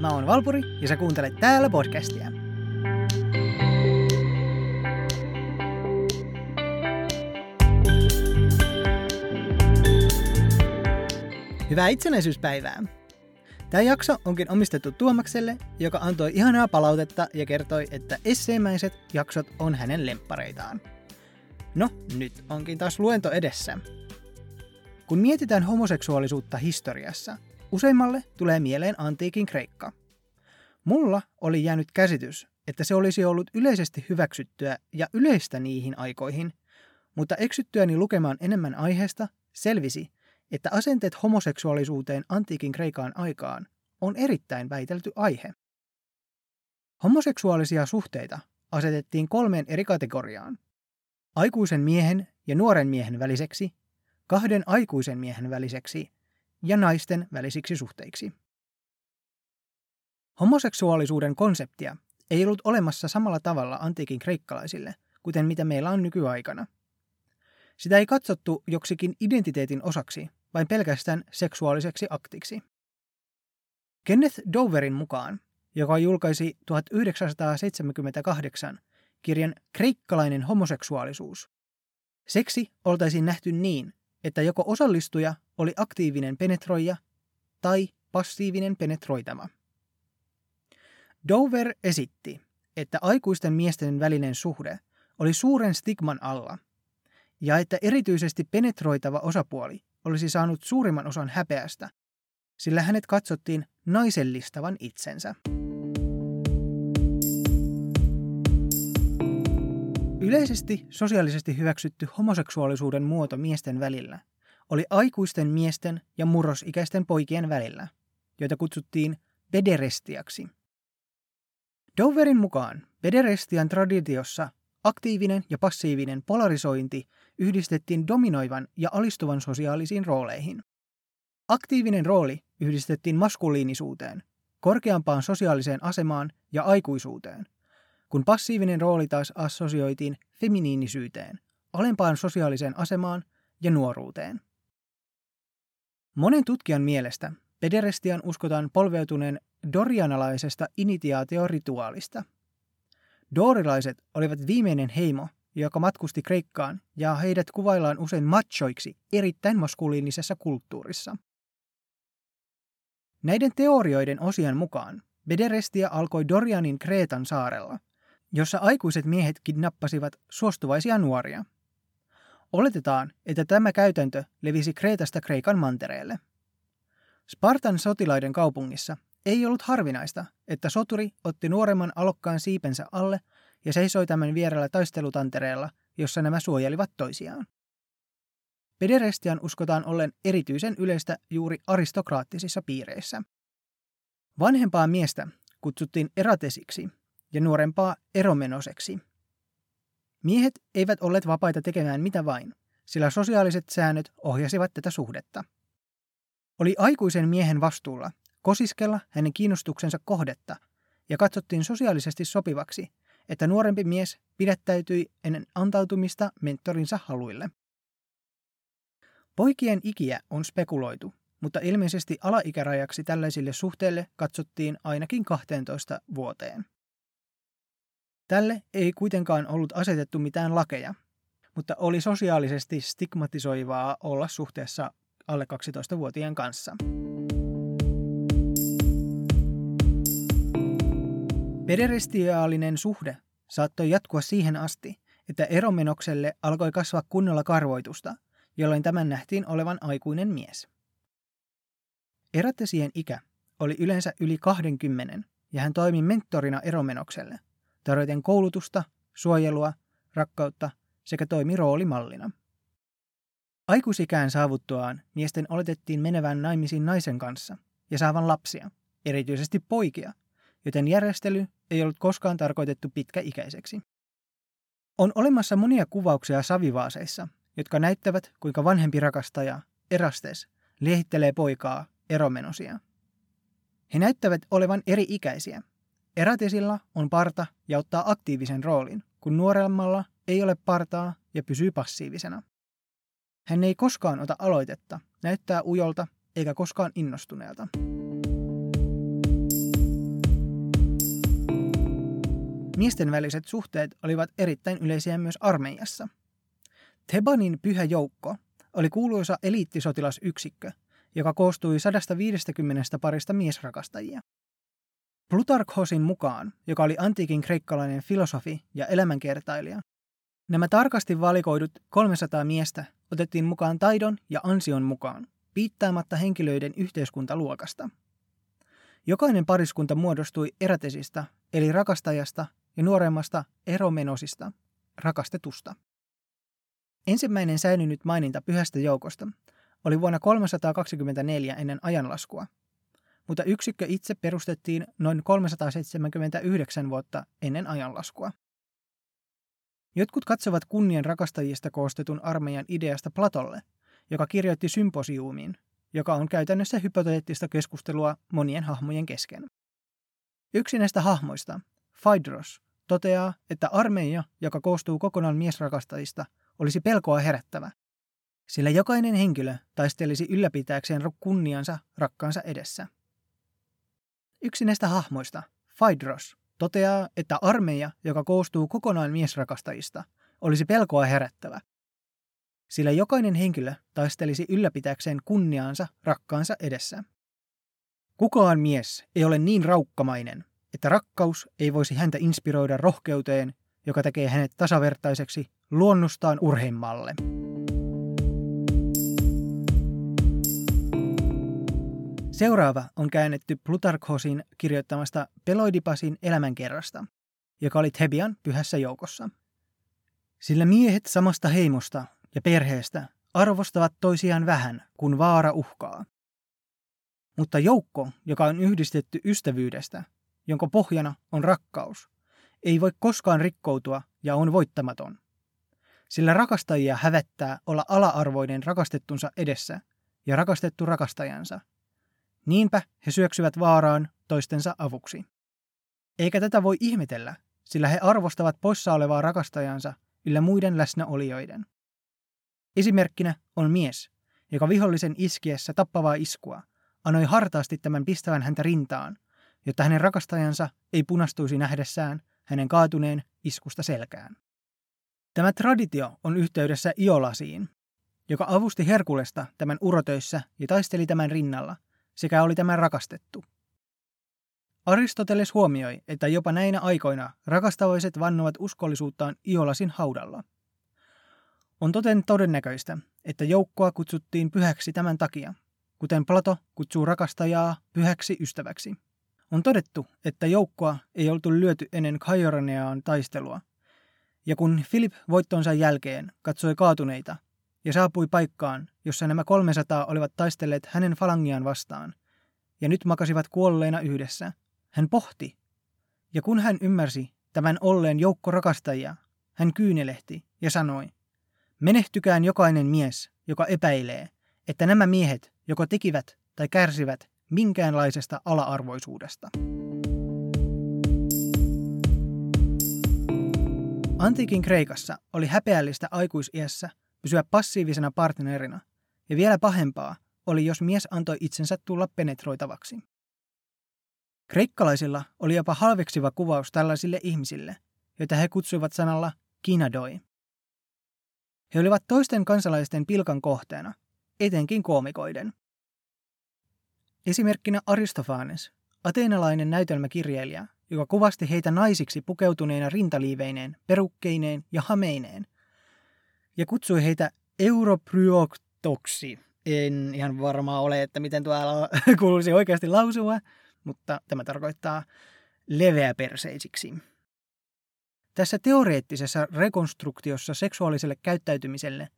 Mä oon Valpuri ja sä kuuntelet täällä podcastia. Hyvää itsenäisyyspäivää! Tämä jakso onkin omistettu Tuomakselle, joka antoi ihanaa palautetta ja kertoi, että esseemäiset jaksot on hänen lemppareitaan. No, nyt onkin taas luento edessä. Kun mietitään homoseksuaalisuutta historiassa, useimmalle tulee mieleen antiikin Kreikka. Mulla oli jäänyt käsitys, että se olisi ollut yleisesti hyväksyttyä ja yleistä niihin aikoihin, mutta eksyttyäni lukemaan enemmän aiheesta selvisi, että asenteet homoseksuaalisuuteen antiikin Kreikan aikaan on erittäin väitelty aihe. Homoseksuaalisia suhteita asetettiin kolmeen eri kategoriaan. Aikuisen miehen ja nuoren miehen väliseksi, kahden aikuisen miehen väliseksi ja naisten välisiksi suhteiksi. Homoseksuaalisuuden konseptia ei ollut olemassa samalla tavalla antiikin kreikkalaisille, kuten mitä meillä on nykyaikana. Sitä ei katsottu joksikin identiteetin osaksi, vain pelkästään seksuaaliseksi aktiksi. Kenneth Doverin mukaan, joka julkaisi 1978 kirjan Kreikkalainen homoseksuaalisuus, seksi oltaisiin nähty niin, että joko osallistuja oli aktiivinen penetroija tai passiivinen penetroitama. Dover esitti, että aikuisten miesten välinen suhde oli suuren stigman alla ja että erityisesti penetroitava osapuoli olisi saanut suurimman osan häpeästä, sillä hänet katsottiin naisellistavan itsensä. Yleisesti sosiaalisesti hyväksytty homoseksuaalisuuden muoto miesten välillä oli aikuisten miesten ja murrosikäisten poikien välillä, joita kutsuttiin pederestiaksi. Doverin mukaan pederestian traditiossa aktiivinen ja passiivinen polarisointi yhdistettiin dominoivan ja alistuvan sosiaalisiin rooleihin. Aktiivinen rooli yhdistettiin maskuliinisuuteen, korkeampaan sosiaaliseen asemaan ja aikuisuuteen, kun passiivinen rooli taas assosioitiin feminiinisyyteen, alempaan sosiaaliseen asemaan ja nuoruuteen. Monen tutkijan mielestä pederestian uskotaan polveutuneen dorianalaisesta initiaatiorituaalista. Dorilaiset olivat viimeinen heimo, joka matkusti Kreikkaan, ja heidät kuvaillaan usein machoiksi erittäin maskuliinisessa kulttuurissa. Näiden teorioiden osien mukaan Bederestia alkoi Dorianin Kreetan saarella, jossa aikuiset miehet kidnappasivat suostuvaisia nuoria. Oletetaan, että tämä käytäntö levisi Kreetasta Kreikan mantereelle. Spartan sotilaiden kaupungissa ei ollut harvinaista, että soturi otti nuoremman alokkaan siipensä alle ja seisoi tämän vierellä taistelutantereella, jossa nämä suojelivat toisiaan. Pederestian uskotaan ollen erityisen yleistä juuri aristokraattisissa piireissä. Vanhempaa miestä kutsuttiin eratesiksi ja nuorempaa eromenoseksi. Miehet eivät olleet vapaita tekemään mitä vain, sillä sosiaaliset säännöt ohjasivat tätä suhdetta. Oli aikuisen miehen vastuulla kosiskella hänen kiinnostuksensa kohdetta ja katsottiin sosiaalisesti sopivaksi, että nuorempi mies pidättäytyi ennen antautumista mentorinsa haluille. Poikien ikiä on spekuloitu, mutta ilmeisesti alaikärajaksi tällaisille suhteille katsottiin ainakin 12 vuoteen. Tälle ei kuitenkaan ollut asetettu mitään lakeja, mutta oli sosiaalisesti stigmatisoivaa olla suhteessa alle 12-vuotiaan kanssa. Pederestiaalinen suhde saattoi jatkua siihen asti, että eromenokselle alkoi kasvaa kunnolla karvoitusta, jolloin tämän nähtiin olevan aikuinen mies. Eratesien ikä oli yleensä yli 20 ja hän toimi mentorina eromenokselle, tarjoten koulutusta, suojelua, rakkautta sekä toimi roolimallina. Aikuisikään saavuttuaan miesten oletettiin menevän naimisiin naisen kanssa ja saavan lapsia, erityisesti poikia, joten järjestely ei ollut koskaan tarkoitettu pitkäikäiseksi. On olemassa monia kuvauksia savivaaseissa, jotka näyttävät, kuinka vanhempi rakastaja, Erastes, liehittelee poikaa, eromenosia. He näyttävät olevan eri-ikäisiä. Eratesilla on parta ja ottaa aktiivisen roolin, kun nuoremmalla ei ole partaa ja pysyy passiivisena. Hän ei koskaan ota aloitetta, näyttää ujolta eikä koskaan innostuneelta. Miesten väliset suhteet olivat erittäin yleisiä myös armeijassa. Thebanin pyhä joukko oli kuuluisa eliittisotilasyksikkö, joka koostui 150 parista miesrakastajia. Plutarkhosin mukaan, joka oli antiikin kreikkalainen filosofi ja elämänkertailija, nämä tarkasti valikoidut 300 miestä otettiin mukaan taidon ja ansion mukaan, piittaamatta henkilöiden yhteiskuntaluokasta. Jokainen pariskunta muodostui erätesistä, eli rakastajasta ja nuoremmasta eromenosista, rakastetusta. Ensimmäinen säilynyt maininta pyhästä joukosta oli vuonna 324 ennen ajanlaskua, mutta yksikkö itse perustettiin noin 379 vuotta ennen ajanlaskua. Jotkut katsovat kunnian rakastajista koostetun armeijan ideasta Platolle, joka kirjoitti symposiumin, joka on käytännössä hypoteettista keskustelua monien hahmojen kesken. Yksi näistä hahmoista, Phaedros, toteaa, että armeija, joka koostuu kokonaan miesrakastajista, olisi pelkoa herättävä, sillä jokainen henkilö taistelisi ylläpitääkseen kunniansa rakkaansa edessä. Yksi näistä hahmoista, Phaedros, toteaa, että armeija, joka koostuu kokonaan miesrakastajista, olisi pelkoa herättävä, sillä jokainen henkilö taistelisi ylläpitääkseen kunniaansa rakkaansa edessä. Kukaan mies ei ole niin raukkamainen, että rakkaus ei voisi häntä inspiroida rohkeuteen, joka tekee hänet tasavertaiseksi luonnostaan urheimmalle. Seuraava on käännetty Plutarkhosin kirjoittamasta Peloidipasin elämänkerrasta, joka oli Thebian pyhässä joukossa. Sillä miehet samasta heimosta ja perheestä arvostavat toisiaan vähän, kun vaara uhkaa. Mutta joukko, joka on yhdistetty ystävyydestä, jonka pohjana on rakkaus, ei voi koskaan rikkoutua ja on voittamaton. Sillä rakastajia hävettää olla ala-arvoinen rakastettunsa edessä ja rakastettu rakastajansa. Niinpä he syöksyvät vaaraan toistensa avuksi. Eikä tätä voi ihmetellä, sillä he arvostavat poissa olevaa rakastajansa yllä muiden läsnäolijoiden. Esimerkkinä on mies, joka vihollisen iskiessä tappavaa iskua anoi hartaasti tämän pistävän häntä rintaan, jotta hänen rakastajansa ei punastuisi nähdessään hänen kaatuneen iskusta selkään. Tämä traditio on yhteydessä Iolasiin, joka avusti Herkulesta tämän urotöissä ja taisteli tämän rinnalla, sekä oli tämän rakastettu. Aristoteles huomioi, että jopa näinä aikoina rakastavaiset vannovat uskollisuuttaan Iolasin haudalla. On toten todennäköistä, että joukkoa kutsuttiin pyhäksi tämän takia, kuten Plato kutsuu rakastajaa pyhäksi ystäväksi. On todettu, että joukkoa ei oltu lyöty ennen Kajoraneaan taistelua, ja kun Philip voittonsa jälkeen katsoi kaatuneita ja saapui paikkaan, jossa nämä 300 olivat taistelleet hänen falangiaan vastaan, ja nyt makasivat kuolleina yhdessä, hän pohti. Ja kun hän ymmärsi tämän olleen joukko rakastajia, hän kyynelehti ja sanoi, menehtykään jokainen mies, joka epäilee, että nämä miehet joko tekivät tai kärsivät minkäänlaisesta ala-arvoisuudesta. Antiikin Kreikassa oli häpeällistä aikuisiässä pysyä passiivisena partnerina, ja vielä pahempaa oli, jos mies antoi itsensä tulla penetroitavaksi. Kreikkalaisilla oli jopa halveksiva kuvaus tällaisille ihmisille, joita he kutsuivat sanalla kinadoi. He olivat toisten kansalaisten pilkan kohteena, etenkin koomikoiden. Esimerkkinä Aristofanes, ateenalainen näytelmäkirjailija, joka kuvasti heitä naisiksi pukeutuneina rintaliiveineen, perukkeineen ja hameineen, ja kutsui heitä europryoktoksi. En ihan varmaa ole, että miten tuo kuuluisi oikeasti lausua, mutta tämä tarkoittaa leveäperseisiksi. Tässä teoreettisessa rekonstruktiossa seksuaaliselle käyttäytymiselle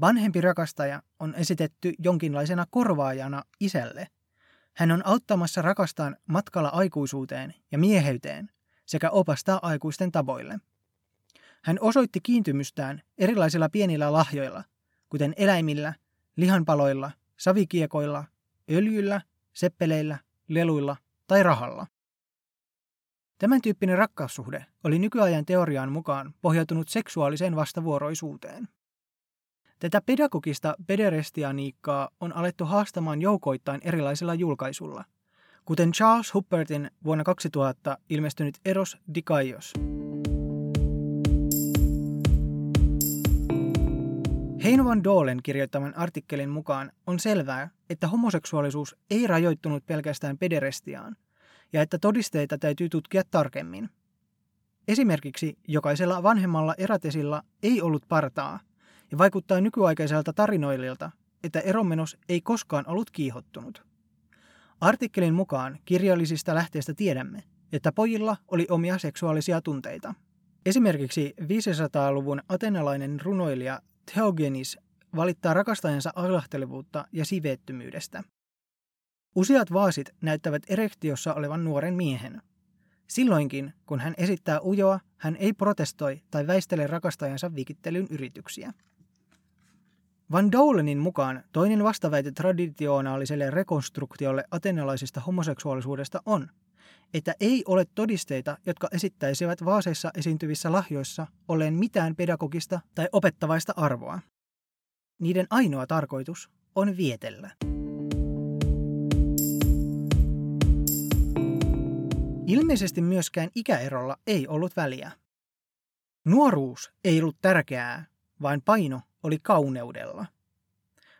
vanhempi rakastaja on esitetty jonkinlaisena korvaajana isälle – hän on auttamassa rakastaan matkalla aikuisuuteen ja mieheyteen sekä opastaa aikuisten tavoille. Hän osoitti kiintymystään erilaisilla pienillä lahjoilla, kuten eläimillä, lihanpaloilla, savikiekoilla, öljyllä, seppeleillä, leluilla tai rahalla. Tämän tyyppinen rakkaussuhde oli nykyajan teoriaan mukaan pohjautunut seksuaaliseen vastavuoroisuuteen. Tätä pedagogista pederestianiikkaa on alettu haastamaan joukoittain erilaisilla julkaisulla, kuten Charles Huppertin vuonna 2000 ilmestynyt Eros Dikaios. Heino van Dolen kirjoittaman artikkelin mukaan on selvää, että homoseksuaalisuus ei rajoittunut pelkästään pederestiaan, ja että todisteita täytyy tutkia tarkemmin. Esimerkiksi jokaisella vanhemmalla eratesilla ei ollut partaa, ja vaikuttaa nykyaikaiselta tarinoililta, että eromenos ei koskaan ollut kiihottunut. Artikkelin mukaan kirjallisista lähteistä tiedämme, että pojilla oli omia seksuaalisia tunteita. Esimerkiksi 500-luvun atenalainen runoilija Theogenis valittaa rakastajansa ailahtelevuutta ja siveettömyydestä. Useat vaasit näyttävät erektiossa olevan nuoren miehen. Silloinkin, kun hän esittää ujoa, hän ei protestoi tai väistele rakastajansa vikittelyn yrityksiä. Van Dolenin mukaan toinen vastaväite traditionaaliselle rekonstruktiolle atenalaisesta homoseksuaalisuudesta on, että ei ole todisteita, jotka esittäisivät vaaseissa esiintyvissä lahjoissa olleen mitään pedagogista tai opettavaista arvoa. Niiden ainoa tarkoitus on vietellä. Ilmeisesti myöskään ikäerolla ei ollut väliä. Nuoruus ei ollut tärkeää, vaan paino oli kauneudella.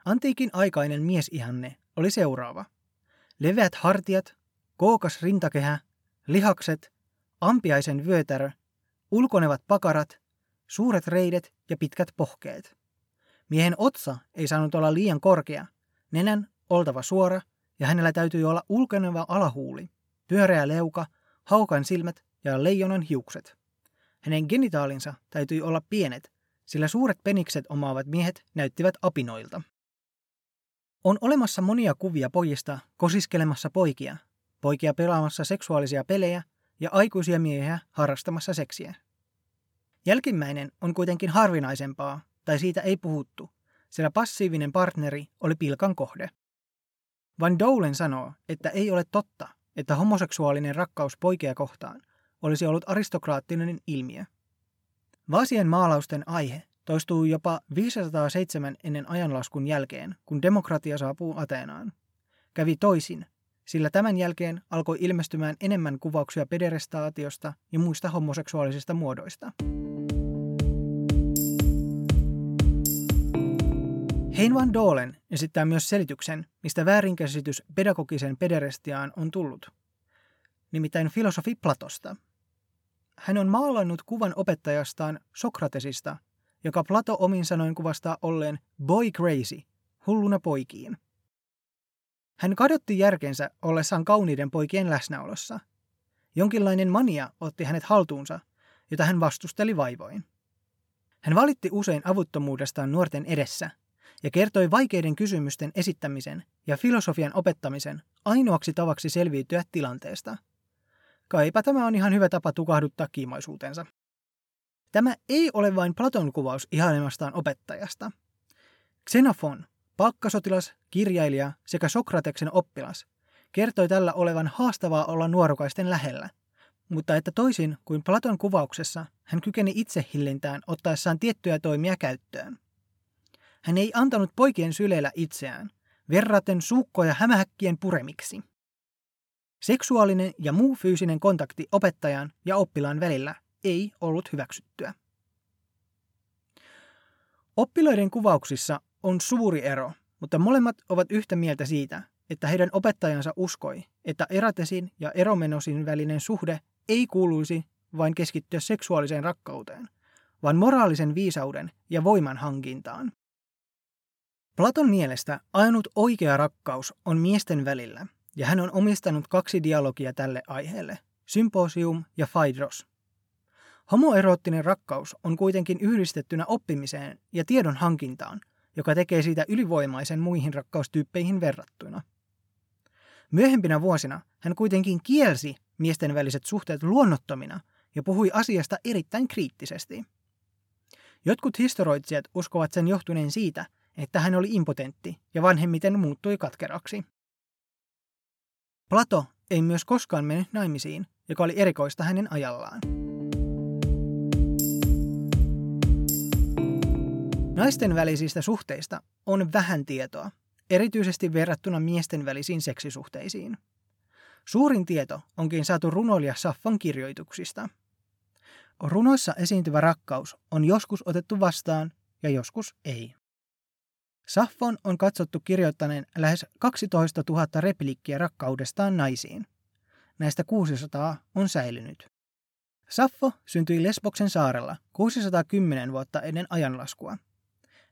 Antiikin aikainen miesihanne oli seuraava. Leveät hartiat, kookas rintakehä, lihakset, ampiaisen vyötärö, ulkonevat pakarat, suuret reidet ja pitkät pohkeet. Miehen otsa ei saanut olla liian korkea, nenän oltava suora ja hänellä täytyy olla ulkoneva alahuuli, pyöreä leuka, haukan silmät ja leijonan hiukset. Hänen genitaalinsa täytyy olla pienet, sillä suuret penikset omaavat miehet näyttivät apinoilta. On olemassa monia kuvia pojista kosiskelemassa poikia, poikia pelaamassa seksuaalisia pelejä ja aikuisia miehiä harrastamassa seksiä. Jälkimmäinen on kuitenkin harvinaisempaa, tai siitä ei puhuttu, sillä passiivinen partneri oli pilkan kohde. Van Dolen sanoo, että ei ole totta, että homoseksuaalinen rakkaus poikia kohtaan olisi ollut aristokraattinen ilmiö. Vaasien maalausten aihe toistuu jopa 507 ennen ajanlaskun jälkeen, kun demokratia saapuu Ateenaan. Kävi toisin, sillä tämän jälkeen alkoi ilmestymään enemmän kuvauksia pederestaatiosta ja muista homoseksuaalisista muodoista. Hein van Dolen esittää myös selityksen, mistä väärinkäsitys pedagogisen pederestiaan on tullut. Nimittäin filosofi Platosta. Hän on maalannut kuvan opettajastaan Sokratesista, joka Plato omin sanoin kuvastaa olleen boy crazy, hulluna poikiin. Hän kadotti järkensä ollessaan kauniiden poikien läsnäolossa. Jonkinlainen mania otti hänet haltuunsa, jota hän vastusteli vaivoin. Hän valitti usein avuttomuudestaan nuorten edessä ja kertoi vaikeiden kysymysten esittämisen ja filosofian opettamisen ainoaksi tavaksi selviytyä tilanteesta. Kaipa tämä on ihan hyvä tapa tukahduttaa kiimaisuutensa. Tämä ei ole vain Platon kuvaus ihailemastaan opettajasta. Xenofon, palkkasotilas, kirjailija sekä Sokrateksen oppilas, kertoi tällä olevan haastavaa olla nuorukaisten lähellä, mutta että toisin kuin Platon kuvauksessa, hän kykeni itse hillintään ottaessaan tiettyjä toimia käyttöön. Hän ei antanut poikien syleillä itseään, verraten suukkoja hämähäkkien puremiksi. Seksuaalinen ja muu fyysinen kontakti opettajan ja oppilaan välillä ei ollut hyväksyttyä. Oppilaiden kuvauksissa on suuri ero, mutta molemmat ovat yhtä mieltä siitä, että heidän opettajansa uskoi, että eratesin ja eromenosin välinen suhde ei kuuluisi vain keskittyä seksuaaliseen rakkauteen, vaan moraalisen viisauden ja voiman hankintaan. Platon mielestä ainut oikea rakkaus on miesten välillä, ja hän on omistanut kaksi dialogia tälle aiheelle, Symposium ja Phaedros. Homoeroottinen rakkaus on kuitenkin yhdistettynä oppimiseen ja tiedon hankintaan, joka tekee siitä ylivoimaisen muihin rakkaustyyppeihin verrattuna. Myöhempinä vuosina hän kuitenkin kielsi miesten väliset suhteet luonnottomina ja puhui asiasta erittäin kriittisesti. Jotkut historioitsijat uskovat sen johtuneen siitä, että hän oli impotentti ja vanhemmiten muuttui katkeraksi. Plato ei myös koskaan mennyt naimisiin, joka oli erikoista hänen ajallaan. Naisten välisistä suhteista on vähän tietoa, erityisesti verrattuna miesten välisiin seksisuhteisiin. Suurin tieto onkin saatu runoilija Saffon kirjoituksista. Runoissa esiintyvä rakkaus on joskus otettu vastaan ja joskus ei. Saffon on katsottu kirjoittaneen lähes 12 000 repliikkiä rakkaudestaan naisiin. Näistä 600 on säilynyt. Saffo syntyi Lesboksen saarella 610 vuotta ennen ajanlaskua.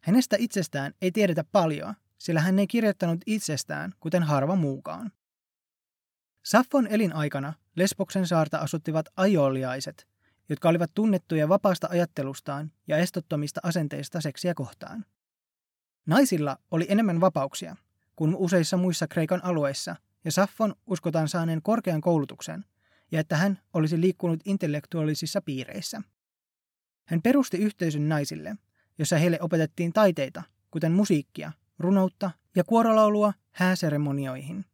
Hänestä itsestään ei tiedetä paljon, sillä hän ei kirjoittanut itsestään, kuten harva muukaan. Saffon elinaikana Lesboksen saarta asuttivat ajoliaiset, jotka olivat tunnettuja vapaasta ajattelustaan ja estottomista asenteista seksiä kohtaan. Naisilla oli enemmän vapauksia kuin useissa muissa Kreikan alueissa, ja Saffon uskotaan saaneen korkean koulutuksen, ja että hän olisi liikkunut intellektuaalisissa piireissä. Hän perusti yhteisön naisille, jossa heille opetettiin taiteita, kuten musiikkia, runoutta ja kuorolaulua hääseremonioihin.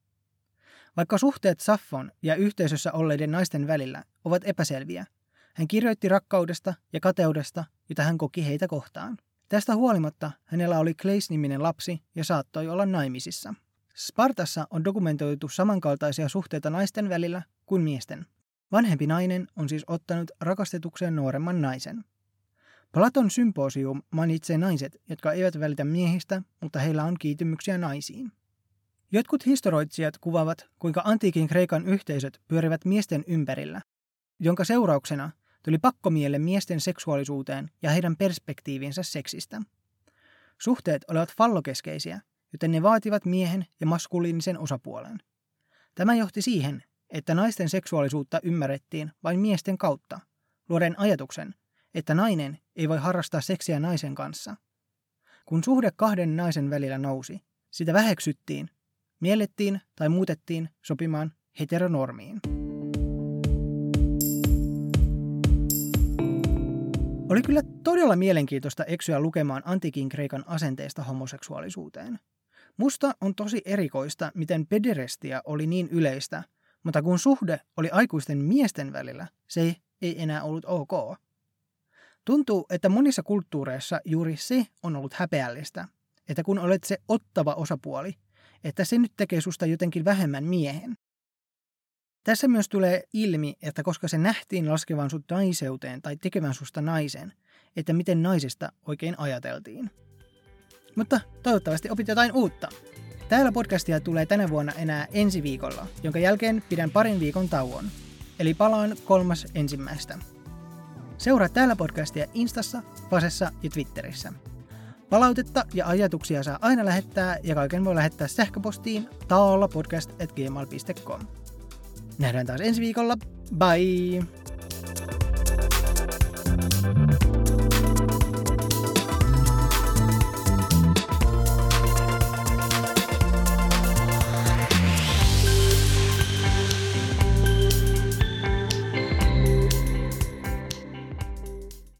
Vaikka suhteet Saffon ja yhteisössä olleiden naisten välillä ovat epäselviä, hän kirjoitti rakkaudesta ja kateudesta, jota hän koki heitä kohtaan. Tästä huolimatta hänellä oli Kleis-niminen lapsi ja saattoi olla naimisissa. Spartassa on dokumentoitu samankaltaisia suhteita naisten välillä kuin miesten. Vanhempi nainen on siis ottanut rakastetukseen nuoremman naisen. Platon symposium mainitsee naiset, jotka eivät välitä miehistä, mutta heillä on kiitymyksiä naisiin. Jotkut historioitsijat kuvaavat, kuinka antiikin Kreikan yhteisöt pyörivät miesten ympärillä, jonka seurauksena tuli pakkomielle miesten seksuaalisuuteen ja heidän perspektiivinsä seksistä. Suhteet olivat fallokeskeisiä, joten ne vaativat miehen ja maskuliinisen osapuolen. Tämä johti siihen, että naisten seksuaalisuutta ymmärrettiin vain miesten kautta, luoden ajatuksen, että nainen ei voi harrastaa seksiä naisen kanssa. Kun suhde kahden naisen välillä nousi, sitä väheksyttiin, miellettiin tai muutettiin sopimaan heteronormiin. Oli kyllä todella mielenkiintoista eksyä lukemaan antiikin Kreikan asenteesta homoseksuaalisuuteen. Musta on tosi erikoista, miten pederestia oli niin yleistä, mutta kun suhde oli aikuisten miesten välillä, se ei enää ollut ok. Tuntuu, että monissa kulttuureissa juuri se on ollut häpeällistä, että kun olet se ottava osapuoli, että se nyt tekee susta jotenkin vähemmän miehen. Tässä myös tulee ilmi, että koska se nähtiin laskevan sut naiseuteen tai tekevän susta naisen, että miten naisesta oikein ajateltiin. Mutta toivottavasti opit jotain uutta. Täällä podcastia tulee tänä vuonna enää ensi viikolla, jonka jälkeen pidän parin viikon tauon. Eli palaan kolmas ensimmäistä. Seuraa täällä podcastia Instassa, Fasessa ja Twitterissä. Palautetta ja ajatuksia saa aina lähettää ja kaiken voi lähettää sähköpostiin taollapodcast.gmail.com. Nähdään taas ensi viikolla. Bye!